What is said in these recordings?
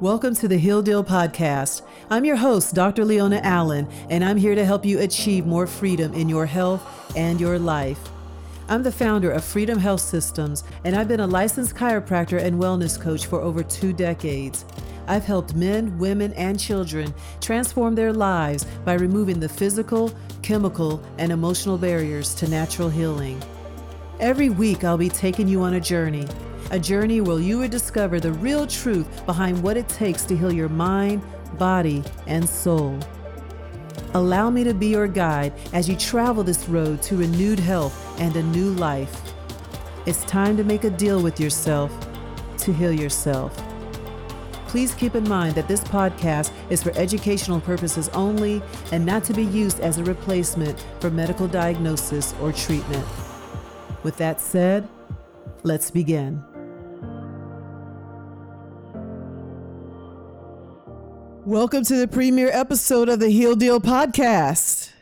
Welcome to the Heal Deal Podcast. I'm your host, Dr. Leona Allen, and I'm here to help you achieve more freedom in your health and your life. I'm the founder of Freedom Health Systems, and I've been a licensed chiropractor and wellness coach for over two decades. I've helped men, women, and children transform their lives by removing the physical, chemical, and emotional barriers to natural healing. Every week, I'll be taking you on a journey a journey where you will discover the real truth behind what it takes to heal your mind, body, and soul. Allow me to be your guide as you travel this road to renewed health and a new life. It's time to make a deal with yourself to heal yourself. Please keep in mind that this podcast is for educational purposes only and not to be used as a replacement for medical diagnosis or treatment. With that said, let's begin. Welcome to the premiere episode of the Heal Deal podcast.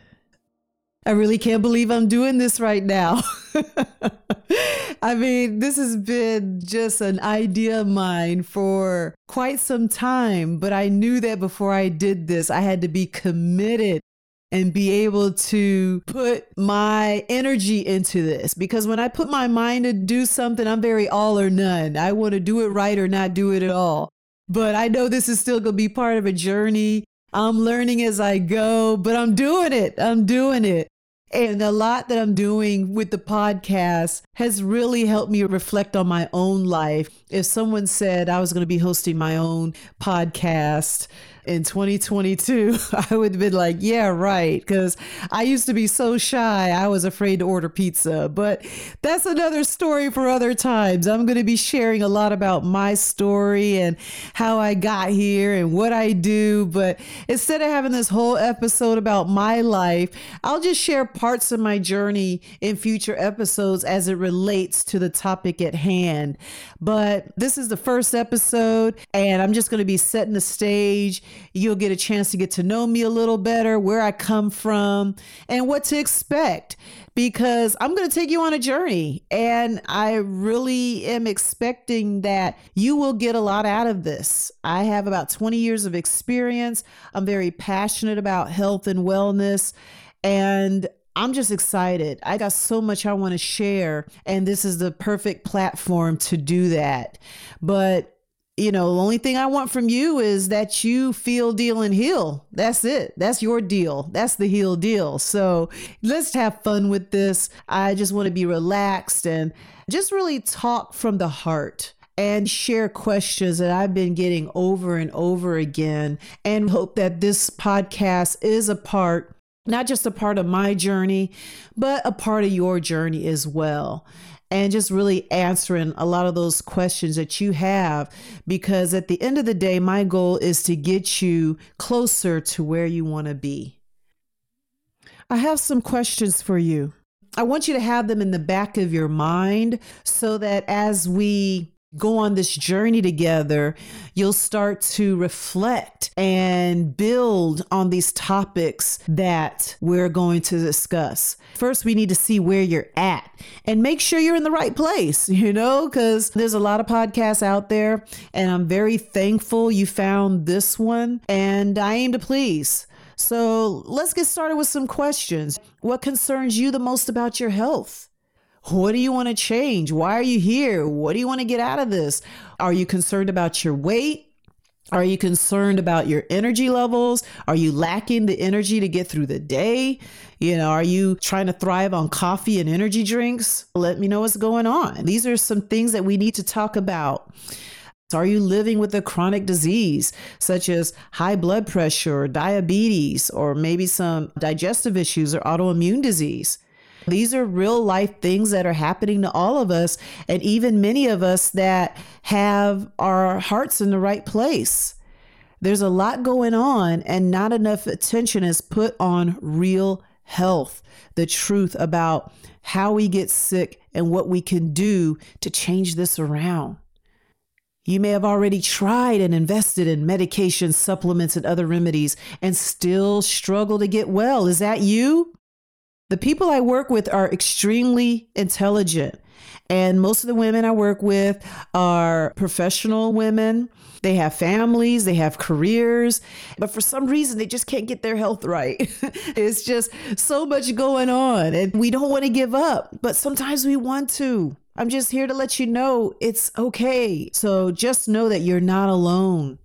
I really can't believe I'm doing this right now. I mean, this has been just an idea of mine for quite some time, but I knew that before I did this, I had to be committed and be able to put my energy into this because when I put my mind to do something, I'm very all or none. I want to do it right or not do it at all. But I know this is still going to be part of a journey. I'm learning as I go, but I'm doing it. I'm doing it. And a lot that I'm doing with the podcast has really helped me reflect on my own life. If someone said I was going to be hosting my own podcast, in 2022, I would have been like, yeah, right. Because I used to be so shy, I was afraid to order pizza. But that's another story for other times. I'm going to be sharing a lot about my story and how I got here and what I do. But instead of having this whole episode about my life, I'll just share parts of my journey in future episodes as it relates to the topic at hand. But this is the first episode, and I'm just going to be setting the stage You'll get a chance to get to know me a little better, where I come from, and what to expect because I'm going to take you on a journey. And I really am expecting that you will get a lot out of this. I have about 20 years of experience. I'm very passionate about health and wellness. And I'm just excited. I got so much I want to share, and this is the perfect platform to do that. But you know, the only thing I want from you is that you feel, deal, and heal. That's it. That's your deal. That's the heal deal. So let's have fun with this. I just want to be relaxed and just really talk from the heart and share questions that I've been getting over and over again and hope that this podcast is a part not just a part of my journey, but a part of your journey as well and just really answering a lot of those questions that you have. Because at the end of the day, my goal is to get you closer to where you want to be. I have some questions for you. I want you to have them in the back of your mind so that as we go on this journey together, you'll start to reflect and build on these topics that we're going to discuss. First, we need to see where you're at and make sure you're in the right place, you know, because there's a lot of podcasts out there, and I'm very thankful you found this one, and I aim to please. So let's get started with some questions. What concerns you the most about your health? What do you want to change? Why are you here? What do you want to get out of this? Are you concerned about your weight? Are you concerned about your energy levels? Are you lacking the energy to get through the day? You know, are you trying to thrive on coffee and energy drinks? Let me know what's going on. These are some things that we need to talk about. Are you living with a chronic disease such as high blood pressure or diabetes or maybe some digestive issues or autoimmune disease? These are real life things that are happening to all of us, and even many of us that have our hearts in the right place. There's a lot going on, and not enough attention is put on real health, the truth about how we get sick and what we can do to change this around. You may have already tried and invested in medication, supplements, and other remedies and still struggle to get well. Is that you? The people I work with are extremely intelligent. And most of the women I work with are professional women. They have families, they have careers, but for some reason they just can't get their health right. it's just so much going on, and we don't want to give up, but sometimes we want to. I'm just here to let you know it's okay. So just know that you're not alone.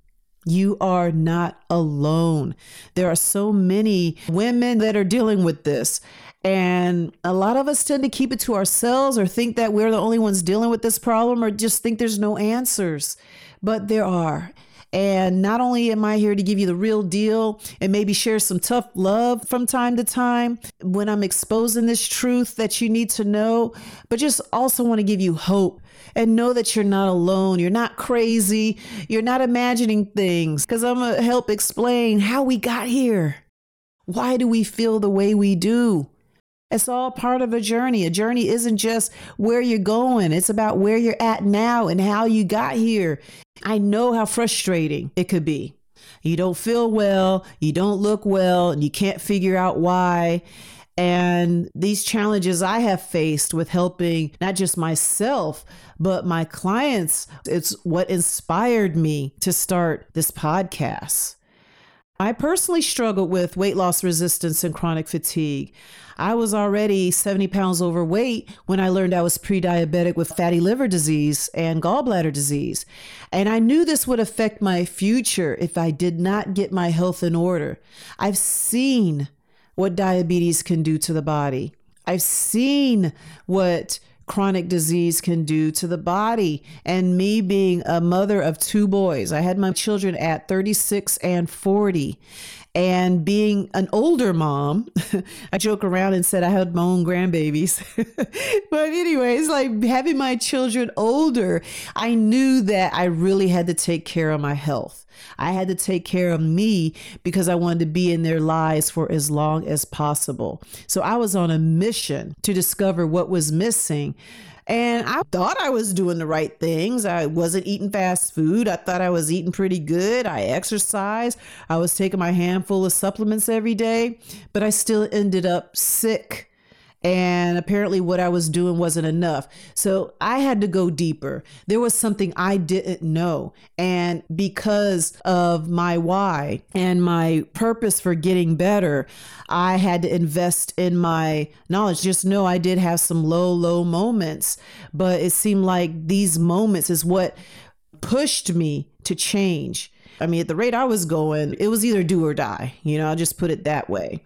You are not alone. There are so many women that are dealing with this. And a lot of us tend to keep it to ourselves or think that we're the only ones dealing with this problem or just think there's no answers. But there are. And not only am I here to give you the real deal and maybe share some tough love from time to time when I'm exposing this truth that you need to know, but just also want to give you hope and know that you're not alone. You're not crazy. You're not imagining things because I'm going to help explain how we got here. Why do we feel the way we do? It's all part of a journey. A journey isn't just where you're going, it's about where you're at now and how you got here. I know how frustrating it could be. You don't feel well, you don't look well, and you can't figure out why. And these challenges I have faced with helping not just myself, but my clients, it's what inspired me to start this podcast. I personally struggled with weight loss resistance and chronic fatigue. I was already 70 pounds overweight when I learned I was pre diabetic with fatty liver disease and gallbladder disease. And I knew this would affect my future if I did not get my health in order. I've seen what diabetes can do to the body, I've seen what chronic disease can do to the body. And me being a mother of two boys, I had my children at 36 and 40. And being an older mom, I joke around and said I had my own grandbabies. but, anyways, like having my children older, I knew that I really had to take care of my health. I had to take care of me because I wanted to be in their lives for as long as possible. So I was on a mission to discover what was missing. And I thought I was doing the right things. I wasn't eating fast food. I thought I was eating pretty good. I exercised. I was taking my handful of supplements every day, but I still ended up sick and apparently what I was doing wasn't enough. So I had to go deeper. There was something I didn't know. And because of my why and my purpose for getting better, I had to invest in my knowledge. Just know I did have some low, low moments, but it seemed like these moments is what pushed me to change. I mean, at the rate I was going, it was either do or die. You know, I'll just put it that way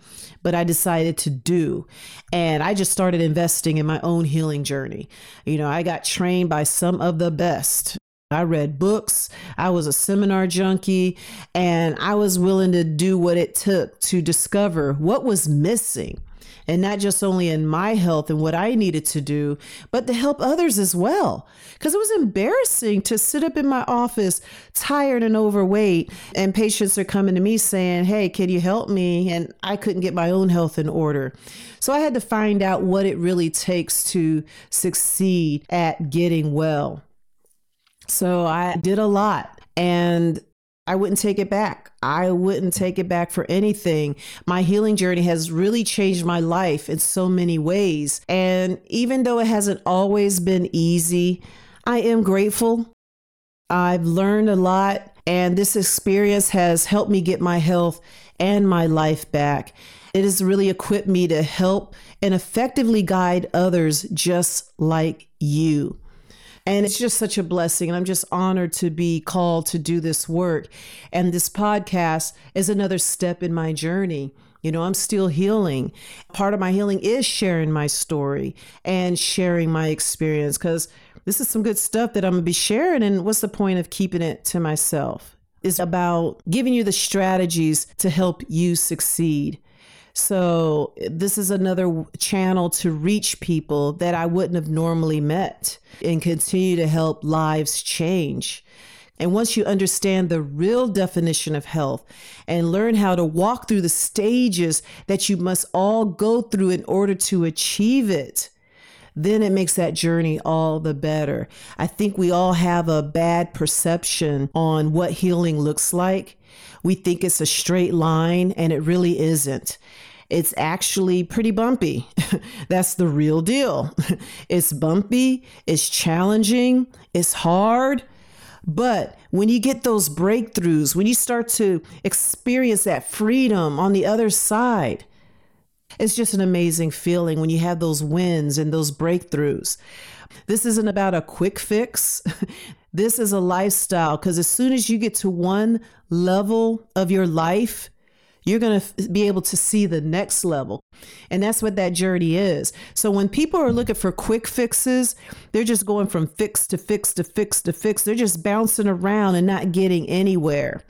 but I decided to do. And I just started investing in my own healing journey. You know, I got trained by some of the best. I read books, I was a seminar junkie, and I was willing to do what it took to discover what was missing and not just only in my health and what I needed to do, but to help others as well. Because it was embarrassing to sit up in my office tired and overweight, and patients are coming to me saying, Hey, can you help me? And I couldn't get my own health in order. So I had to find out what it really takes to succeed at getting well. So I did a lot. And I wouldn't take it back. I wouldn't take it back for anything. My healing journey has really changed my life in so many ways. And even though it hasn't always been easy, I am grateful. I've learned a lot, and this experience has helped me get my health and my life back. It has really equipped me to help and effectively guide others just like you. And it's just such a blessing. And I'm just honored to be called to do this work. And this podcast is another step in my journey. You know, I'm still healing. Part of my healing is sharing my story and sharing my experience because this is some good stuff that I'm going to be sharing. And what's the point of keeping it to myself? It's about giving you the strategies to help you succeed. So, this is another channel to reach people that I wouldn't have normally met and continue to help lives change. And once you understand the real definition of health and learn how to walk through the stages that you must all go through in order to achieve it, then it makes that journey all the better. I think we all have a bad perception on what healing looks like. We think it's a straight line, and it really isn't. it's actually pretty bumpy. That's the real deal. it's bumpy, it's challenging, it's hard. But when you get those breakthroughs, when you start to experience that freedom on the other side, it's just an amazing feeling when you have those wins and those breakthroughs. This isn't about a quick fix. this is a lifestyle because as soon as you get to one level of your life, you're going to be able to see the next level. And that's what that journey is. So when people are looking for quick fixes, they're just going from fix to fix to fix to fix. They're just bouncing around and not getting anywhere.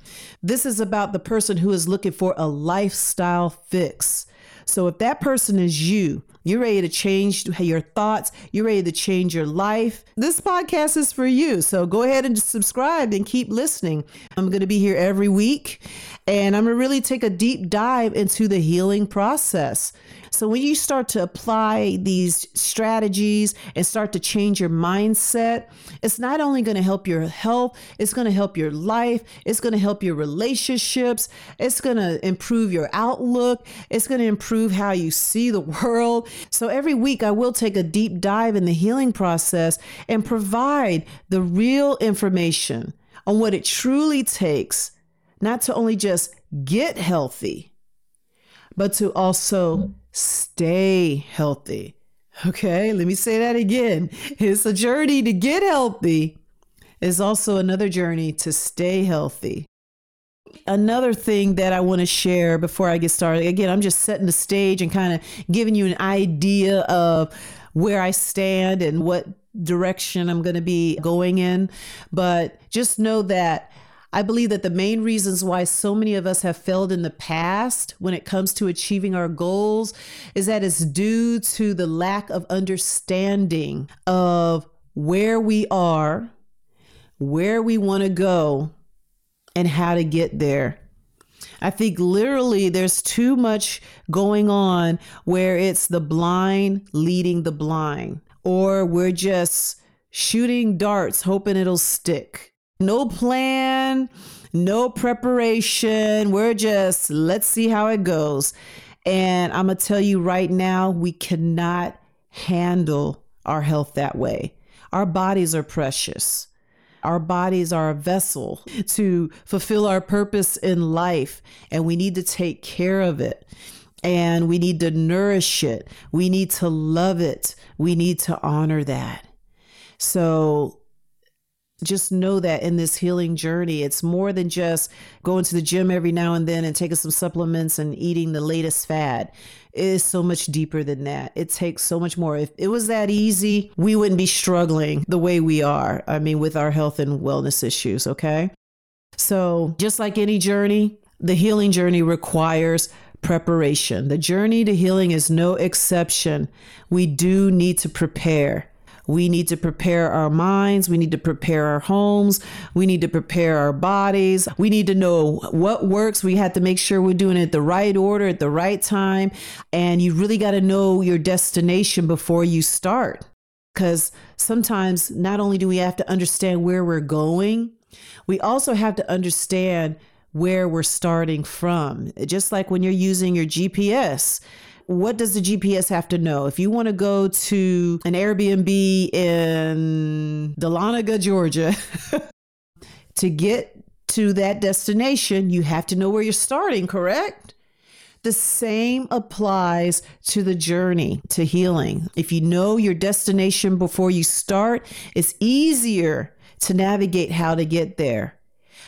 This is about the person who is looking for a lifestyle fix. So if that person is you, you're ready to change your thoughts. You're ready to change your life. This podcast is for you. So go ahead and subscribe and keep listening. I'm going to be here every week and I'm to really take a deep dive into the healing process. So when you start to apply these strategies and start to change your mindset, it's not only to help your health, it's to help your life, it's to help your relationships, it's to improve your outlook, it's to improve how you see the world. So every week I will take a deep dive in the healing process and provide the real information on what it truly takes not to only just get healthy, but to also stay healthy. Okay, let me say that again. It's a journey to get healthy, it's also another journey to stay healthy. Another thing that I want to share before I get started again, I'm just setting the stage and kind of giving you an idea of where I stand and what direction I'm going to be going in. But just know that I believe that the main reasons why so many of us have failed in the past when it comes to achieving our goals is that it's due to the lack of understanding of where we are, where we want to go, and how to get there. I think literally there's too much going on where it's the blind leading the blind, or we're just shooting darts hoping it'll stick. No plan, no preparation. We're just, let's see how it goes. And I'm going to tell you right now, we cannot handle our health that way. Our bodies are precious. Our bodies are a vessel to fulfill our purpose in life, and we need to take care of it. And we need to nourish it. We need to love it. We need to honor that. So just know that in this healing journey, it's more than just going to the gym every now and then and taking some supplements and eating the latest fad. It is so much deeper than that. It takes so much more. If it was that easy, we wouldn't be struggling the way we are. I mean, with our health and wellness issues, okay? So, just like any journey, the healing journey requires preparation. The journey to healing is no exception. We do need to prepare. We need to prepare our minds. We need to prepare our homes. We need to prepare our bodies. We need to know what works. We have to make sure we're doing it the right order at the right time. And you really got to know your destination before you start. Because sometimes not only do we have to understand where we're going, we also have to understand where we're starting from. Just like when you're using your GPS, what does the GPS have to know? If you want to go to an Airbnb in Dahlonega, Georgia, to get to that destination, you have to know where you're starting, correct? The same applies to the journey to healing. If you know your destination before you start, it's easier to navigate how to get there.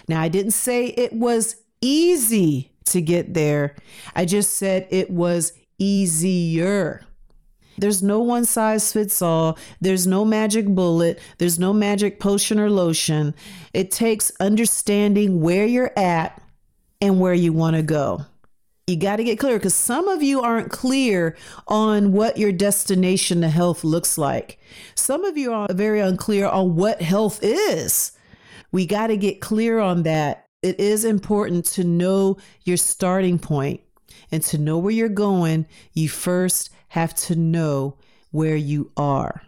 Now, I didn't say it was easy to get there, I just said it was easier. There's no one size fits all. There's no magic bullet. There's no magic potion or lotion. It takes understanding where you're at and where you want to go. You got to get clear because some of you aren't clear on what your destination to health looks like. Some of you are very unclear on what health is. We got to get clear on that. It is important to know your starting point. And to know where you're going, you first have to know where you are.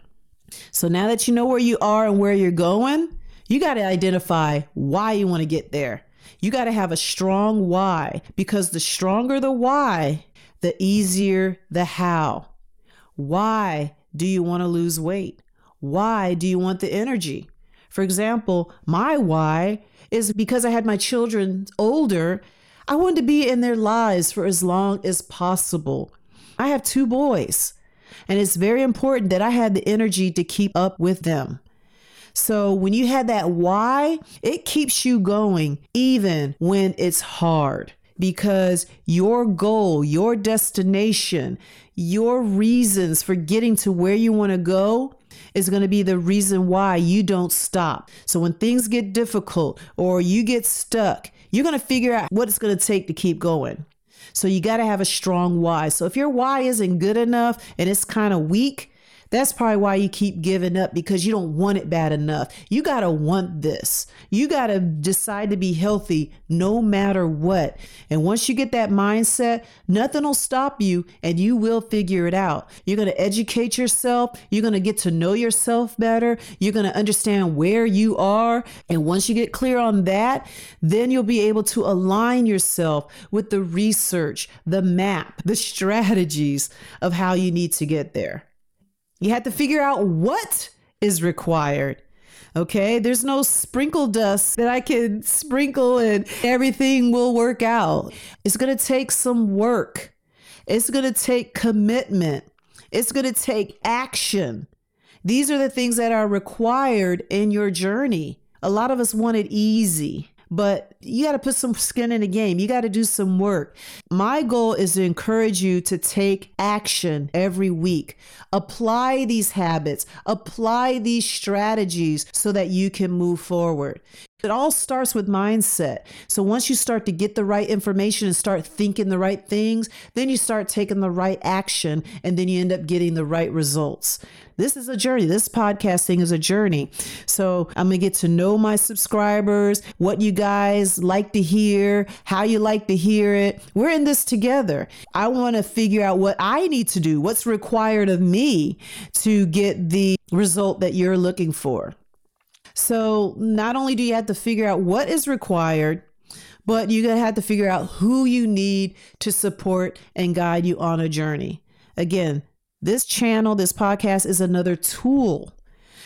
So now that you know where you are and where you're going, you got to identify why you want to get there. You got to have a strong why because the stronger the why, the easier the how. Why do you want to lose weight? Why do you want the energy? For example, my why is because I had my children older, I wanted to be in their lives for as long as possible. I have two boys, and it's very important that I had the energy to keep up with them. So when you had that why, it keeps you going even when it's hard because your goal, your destination, your reasons for getting to where you want to go is going to be the reason why you don't stop. So when things get difficult or you get stuck, you're going to figure out what it's going to take to keep going. So you got to have a strong why. So if your why isn't good enough and it's kind of weak, that's probably why you keep giving up because you don't want it bad enough. You got to want this. You got to decide to be healthy no matter what. And once you get that mindset, nothing will stop you and you will figure it out. You're going to educate yourself. You're going to get to know yourself better. You're going to understand where you are. And once you get clear on that, then you'll be able to align yourself with the research, the map, the strategies of how you need to get there. You have to figure out what is required. Okay, there's no sprinkle dust that I can sprinkle and everything will work out. It's going to take some work, it's going to take commitment, it's going to take action. These are the things that are required in your journey. A lot of us want it easy but you got to put some skin in the game. You got to do some work. My goal is to encourage you to take action every week. Apply these habits, apply these strategies so that you can move forward. It all starts with mindset. So once you start to get the right information and start thinking the right things, then you start taking the right action and then you end up getting the right results. This is a journey. This podcasting is a journey. So I'm going to get to know my subscribers, what you guys like to hear, how you like to hear it. We're in this together. I want to figure out what I need to do, what's required of me to get the result that you're looking for. So not only do you have to figure out what is required, but you're going to have to figure out who you need to support and guide you on a journey. Again, this channel, this podcast is another tool.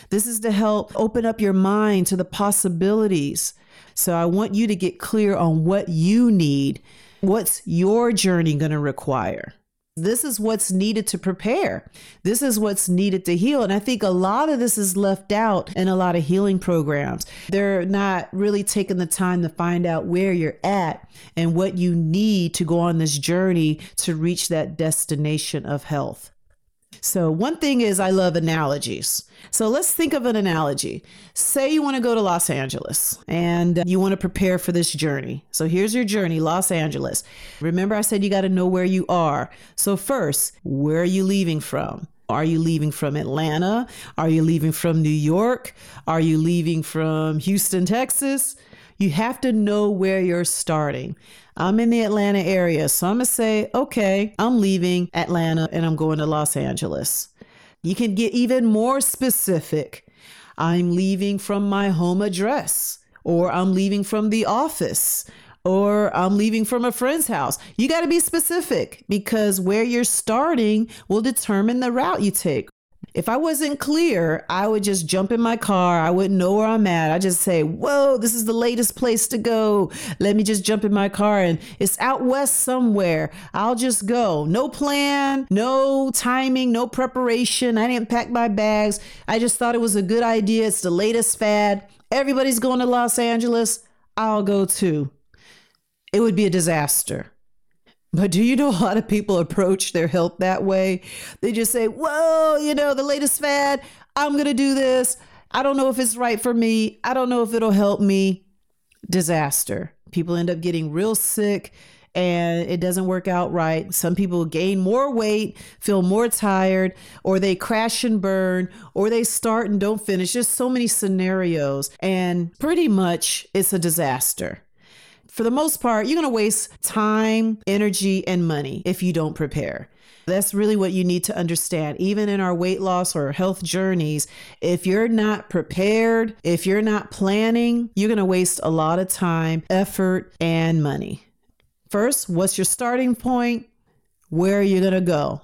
This is to help open up your mind to the possibilities. So I want you to get clear on what you need. What's your journey going to require? this is what's needed to prepare. This is what's needed to heal. And I think a lot of this is left out in a lot of healing programs. They're not really taking the time to find out where you're at and what you need to go on this journey to reach that destination of health. So, one thing is, I love analogies. So, let's think of an analogy. Say you want to go to Los Angeles and you want to prepare for this journey. So, here's your journey, Los Angeles. Remember, I said you got to know where you are. So, first, where are you leaving from? Are you leaving from Atlanta? Are you leaving from New York? Are you leaving from Houston, Texas? You have to know where you're starting. I'm in the Atlanta area, so I'm going to say, okay, I'm leaving Atlanta and I'm going to Los Angeles. You can get even more specific. I'm leaving from my home address, or I'm leaving from the office, or I'm leaving from a friend's house. You got to be specific because where you're starting will determine the route you take. If I wasn't clear, I would just jump in my car. I wouldn't know where I'm at. I just say, "Whoa, this is the latest place to go. Let me just jump in my car and it's out west somewhere. I'll just go. No plan, no timing, no preparation. I didn't pack my bags. I just thought it was a good idea. It's the latest fad. Everybody's going to Los Angeles. I'll go too." It would be a disaster. But do you know a lot of people approach their health that way? They just say, Whoa, you know, the latest fad, I'm going to do this. I don't know if it's right for me. I don't know if it'll help me. Disaster. People end up getting real sick and it doesn't work out right. Some people gain more weight, feel more tired, or they crash and burn, or they start and don't finish. Just so many scenarios. And pretty much it's a disaster for the most part, you're going to waste time, energy, and money if you don't prepare. That's really what you need to understand. Even in our weight loss or health journeys, if you're not prepared, if you're not planning, you're going to waste a lot of time, effort, and money. First, what's your starting point? Where are you going to go?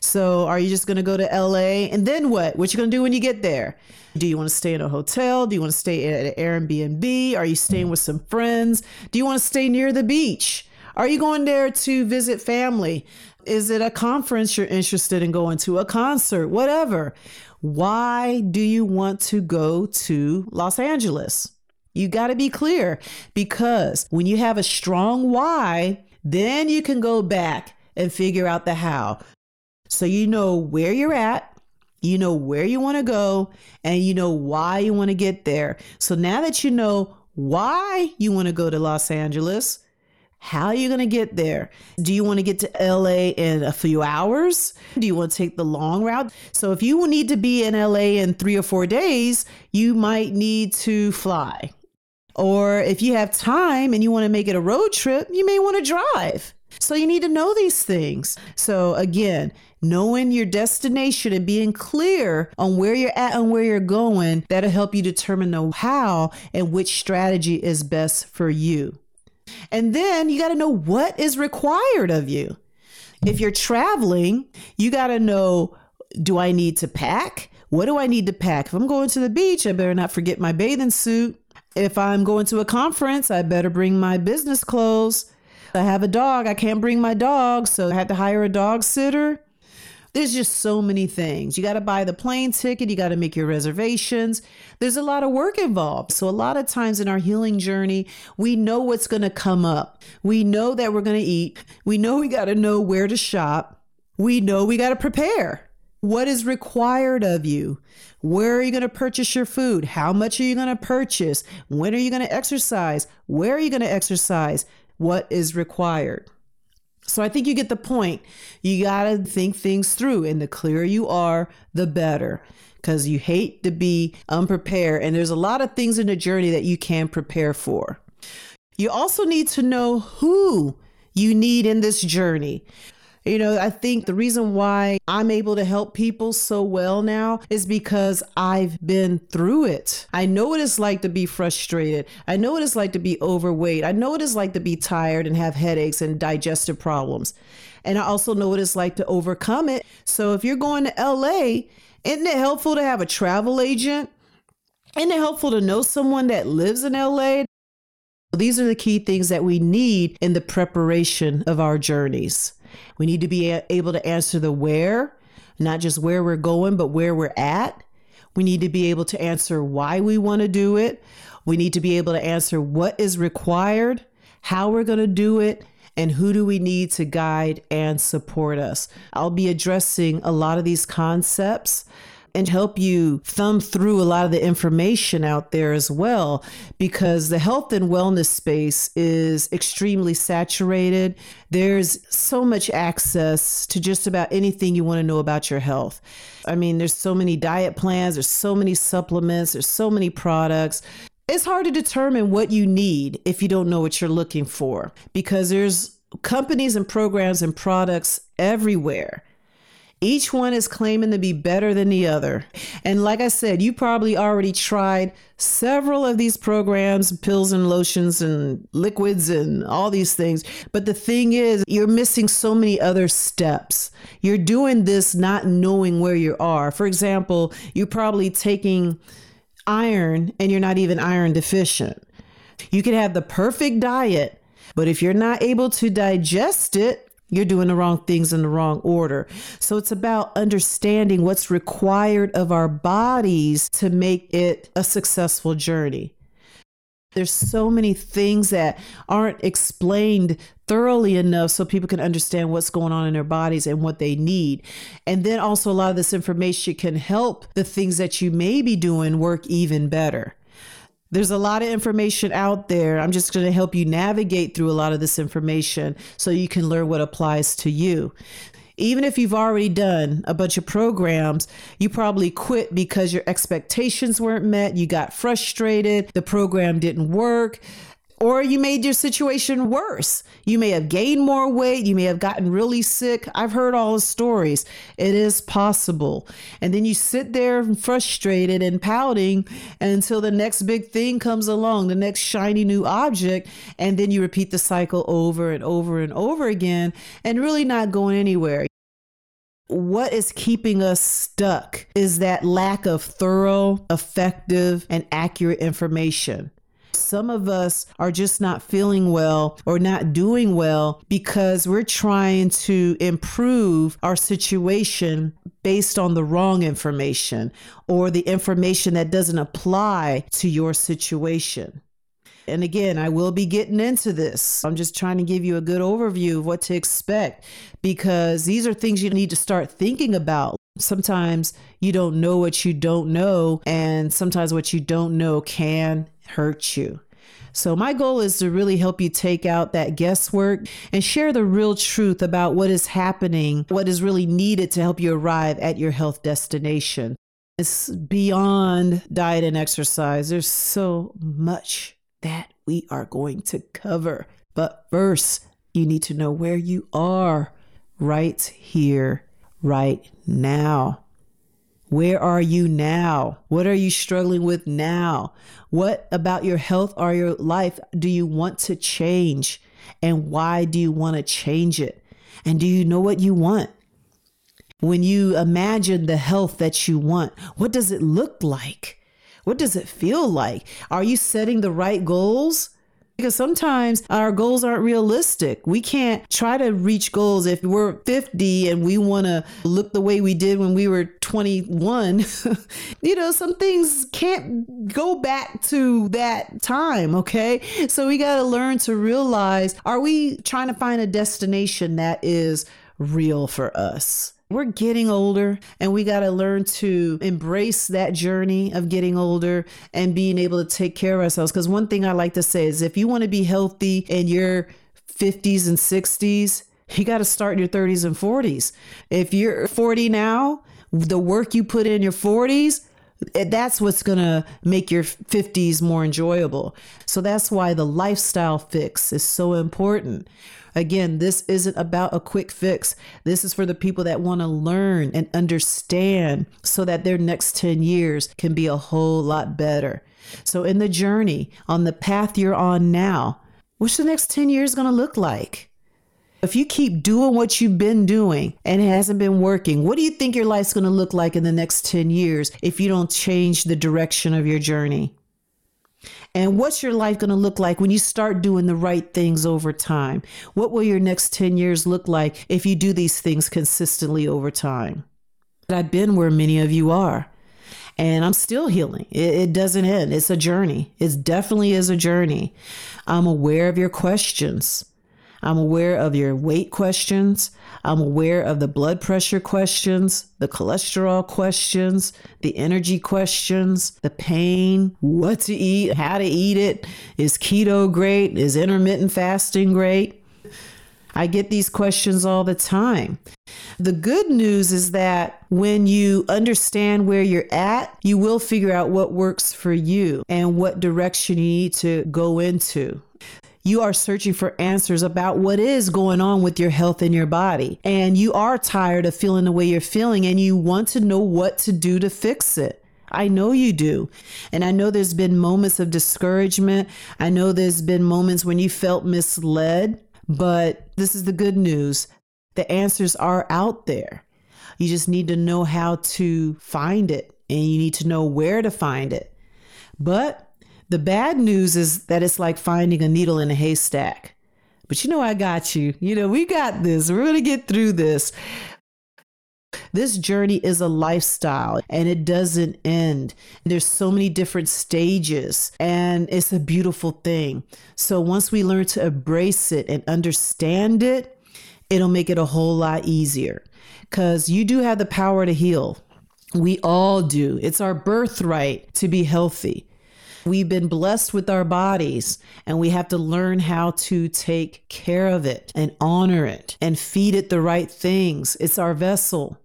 So, are you just going to go to LA? And then what? What you going to do when you get there? Do you want to stay in a hotel? Do you want to stay at an Airbnb? Are you staying with some friends? Do you want to stay near the beach? Are you going there to visit family? Is it a conference you're interested in going to, a concert, whatever? Why do you want to go to Los Angeles? You got to be clear because when you have a strong why, then you can go back and figure out the how. So you know where you're at, you know where you want to go, and you know why you want to get there. So now that you know why you want to go to Los Angeles, how are you going to get there? Do you want to get to LA in a few hours? Do you want to take the long route? So, if you need to be in LA in three or four days, you might need to fly. Or if you have time and you want to make it a road trip, you may want to drive. So, you need to know these things. So, again, knowing your destination and being clear on where you're at and where you're going, that'll help you determine the how and which strategy is best for you. And then you got to know what is required of you. If you're traveling, you got to know do I need to pack? What do I need to pack? If I'm going to the beach, I better not forget my bathing suit. If I'm going to a conference, I better bring my business clothes. I have a dog, I can't bring my dog, so I had to hire a dog sitter. There's just so many things. You got to buy the plane ticket, you got to make your reservations. There's a lot of work involved. So, a lot of times in our healing journey, we know what's going to come up. We know that we're going to eat. We know we got to know where to shop. We know we got to prepare. What is required of you? Where are you going to purchase your food? How much are you going to purchase? When are you going to exercise? Where are you going to exercise? What is required? So I think you get the point. You got to think things through, and the clearer you are, the better. Because you hate to be unprepared, and there's a lot of things in the journey that you can prepare for. You also need to know who you need in this journey. You know, I think the reason why I'm able to help people so well now is because I've been through it. I know what it's like to be frustrated. I know what it's like to be overweight. I know what it's like to be tired and have headaches and digestive problems. And I also know what it's like to overcome it. So if you're going to LA, isn't it helpful to have a travel agent? Isn't it helpful to know someone that lives in LA? These are the key things that we need in the preparation of our journeys. We need to be able to answer the where, not just where we're going, but where we're at. We need to be able to answer why we want to do it. We need to be able to answer what is required, how we're going to do it, and who do we need to guide and support us. I'll be addressing a lot of these concepts and help you thumb through a lot of the information out there as well, because the health and wellness space is extremely saturated. There's so much access to just about anything you want to know about your health. I mean, there's so many diet plans, there's so many supplements, there's so many products. It's hard to determine what you need if you don't know what you're looking for because there's companies and programs and products everywhere. Each one is claiming to be better than the other. And like I said, you probably already tried several of these programs, pills and lotions and liquids and all these things. But the thing is, you're missing so many other steps. You're doing this not knowing where you are. For example, you're probably taking iron and you're not even iron deficient. You could have the perfect diet, but if you're not able to digest it, you're doing the wrong things in the wrong order. So it's about understanding what's required of our bodies to make it a successful journey. There's so many things that aren't explained thoroughly enough so people can understand what's going on in their bodies and what they need. And then also, a lot of this information can help the things that you may be doing work even better. There's a lot of information out there. I'm just going to help you navigate through a lot of this information so you can learn what applies to you. Even if you've already done a bunch of programs, you probably quit because your expectations weren't met, you got frustrated, the program didn't work, Or you made your situation worse. You may have gained more weight. You may have gotten really sick. I've heard all the stories. It is possible. And then you sit there frustrated and pouting until the next big thing comes along, the next shiny new object. And then you repeat the cycle over and over and over again and really not going anywhere what is keeping us stuck is that lack of thorough, effective, and accurate information. Some of us are just not feeling well or not doing well because we're trying to improve our situation based on the wrong information or the information that doesn't apply to your situation. And again, I will be getting into this. I'm just trying to give you a good overview of what to expect because these are things you need to start thinking about. Sometimes you don't know what you don't know, and sometimes what you don't know can hurt you. So, my goal is to really help you take out that guesswork and share the real truth about what is happening, what is really needed to help you arrive at your health destination. It's beyond diet and exercise. There's so much that we are going to cover. But first, you need to know where you are right here, right now. Where are you now? What are you struggling with now? What about your health or your life do you want to change? And why do you want to change it? And do you know what you want? When you imagine the health that you want, what does it look like? What does it feel like? Are you setting the right goals? Because sometimes our goals aren't realistic. We can't try to reach goals if we're 50 and we want to look the way we did when we were 21. you know, some things can't go back to that time, okay? So we got to learn to realize are we trying to find a destination that is real for us? We're getting older and we got to learn to embrace that journey of getting older and being able to take care of ourselves. Because one thing I like to say is if you want to be healthy in your 50s and 60s, you got to start in your 30s and 40s. If you're 40 now, the work you put in your 40s, eh, that's what's going to make your 50s more enjoyable. So that's why the lifestyle fix is so important. Again, this isn't about a quick fix. This is for the people that want to learn and understand so that their next 10 years can be a whole lot better. So, in the journey, on the path you're on now, what's the next 10 years going to look like? If you keep doing what you've been doing and it hasn't been working, what do you think your life's going to look like in the next 10 years if you don't change the direction of your journey? And what's your life going to look like when you start doing the right things over time? What will your next 10 years look like if you do these things consistently over time? I've been where many of you are. And I'm still healing. It, it doesn't end. It's a journey. It definitely is a journey. I'm aware of your questions. I'm aware of your weight questions. I'm aware of the blood pressure questions, the cholesterol questions, the energy questions, the pain, what to eat, how to eat it. Is keto great? Is intermittent fasting great? I get these questions all the time. The good news is that when you understand where you're at, you will figure out what works for you and what direction you need to go into you are searching for answers about what is going on with your health and your body. And you are tired of feeling the way you're feeling and you want to know what to do to fix it. I know you do. And I know there's been moments of discouragement. I know there's been moments when you felt misled, but this is the good news. The answers are out there. You just need to know how to find it and you need to know where to find it. But the bad news is that it's like finding a needle in a haystack. But you know, I got you. You know, we got this. We're going to get through this. This journey is a lifestyle and it doesn't end. There's so many different stages and it's a beautiful thing. So once we learn to embrace it and understand it, it'll make it a whole lot easier because you do have the power to heal. We all do. It's our birthright to be healthy. We've been blessed with our bodies and we have to learn how to take care of it and honor it and feed it the right things. It's our vessel.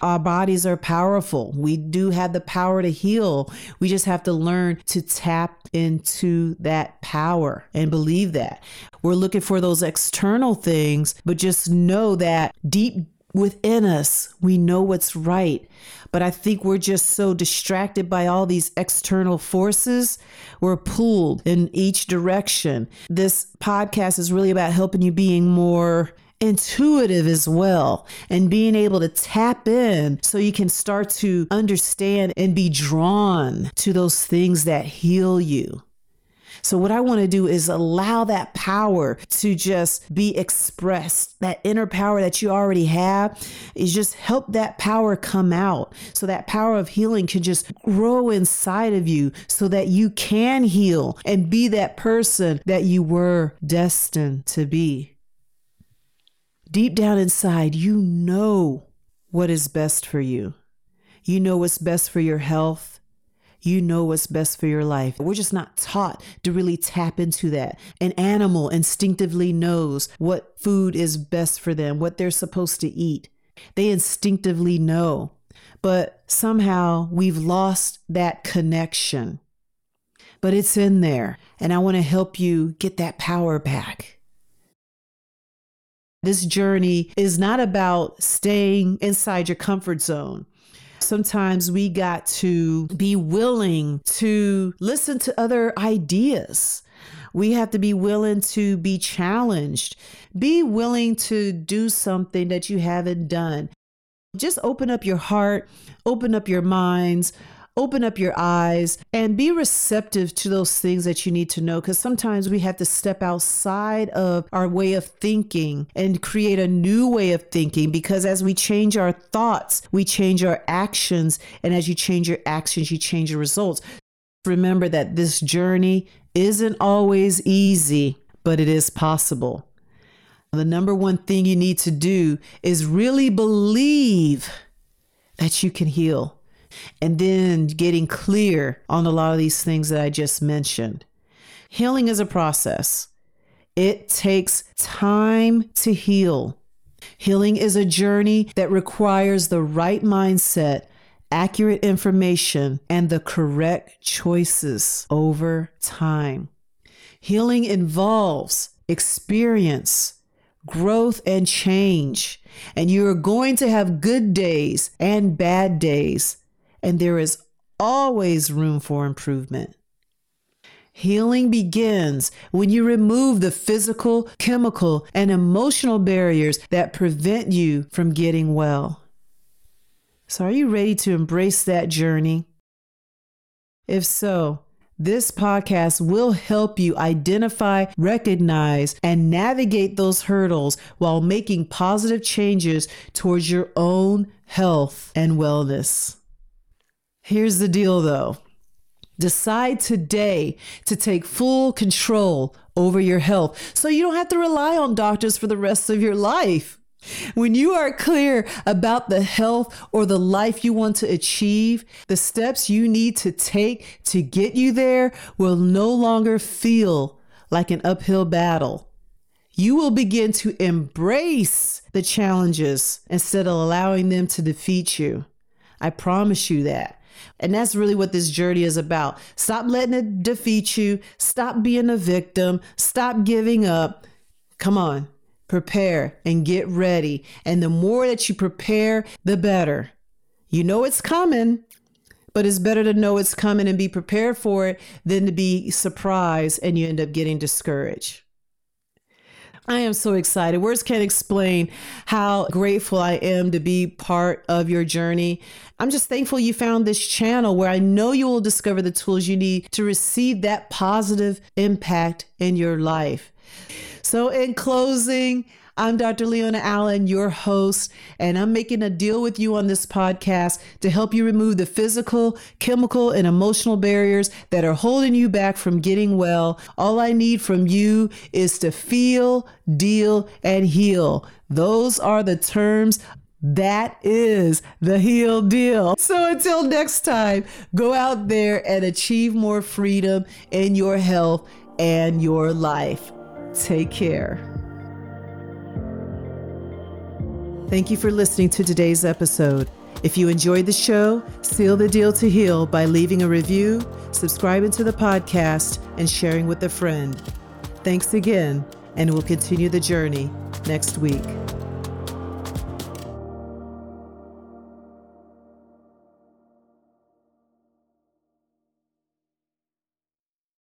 Our bodies are powerful. We do have the power to heal. We just have to learn to tap into that power and believe that. We're looking for those external things, but just know that deep within us, we know what's right. But I think we're just so distracted by all these external forces. We're pulled in each direction. This podcast is really about helping you being more intuitive as well and being able to tap in so you can start to understand and be drawn to those things that heal you. So, what I want to do is allow that power to just be expressed. That inner power that you already have is just help that power come out. So, that power of healing can just grow inside of you so that you can heal and be that person that you were destined to be deep down inside, you know what is best for you. You know what's best for your health. You know what's best for your life. We're just not taught to really tap into that. An animal instinctively knows what food is best for them, what they're supposed to eat. They instinctively know. But somehow we've lost that connection. But it's in there. And I want to help you get that power back. This journey is not about staying inside your comfort zone. Sometimes we got to be willing to listen to other ideas. We have to be willing to be challenged. Be willing to do something that you haven't done. Just open up your heart, open up your minds, open up your eyes and be receptive to those things that you need to know because sometimes we have to step outside of our way of thinking and create a new way of thinking because as we change our thoughts, we change our actions. And as you change your actions, you change your results. Remember that this journey isn't always easy, but it is possible. The number one thing you need to do is really believe that you can heal and then getting clear on a lot of these things that I just mentioned. Healing is a process, it takes time to heal. Healing is a journey that requires the right mindset, accurate information, and the correct choices over time. Healing involves experience, growth, and change. And you are going to have good days and bad days and there is always room for improvement. Healing begins when you remove the physical, chemical, and emotional barriers that prevent you from getting well. So, are you ready to embrace that journey? If so, this podcast will help you identify, recognize, and navigate those hurdles while making positive changes towards your own health and wellness. Here's the deal though decide today to take full control over your health so you don't have to rely on doctors for the rest of your life. When you are clear about the health or the life you want to achieve, the steps you need to take to get you there will no longer feel like an uphill battle. You will begin to embrace the challenges instead of allowing them to defeat you. I promise you that. And that's really what this journey is about. Stop letting it defeat you. Stop being a victim. Stop giving up. Come on, prepare and get ready. And the more that you prepare, the better. You know it's coming, but it's better to know it's coming and be prepared for it than to be surprised and you end up getting discouraged. I am so excited. Words can't explain how grateful I am to be part of your journey. I'm just thankful you found this channel where I know you will discover the tools you need to receive that positive impact in your life. So, in closing, I'm Dr. Leona Allen, your host, and I'm making a deal with you on this podcast to help you remove the physical, chemical, and emotional barriers that are holding you back from getting well. All I need from you is to feel, deal, and heal. Those are the terms that is the heal deal. So until next time, go out there and achieve more freedom in your health and your life. Take care. Thank you for listening to today's episode. If you enjoyed the show, seal the deal to heal by leaving a review, subscribing to the podcast, and sharing with a friend. Thanks again, and we'll continue the journey next week.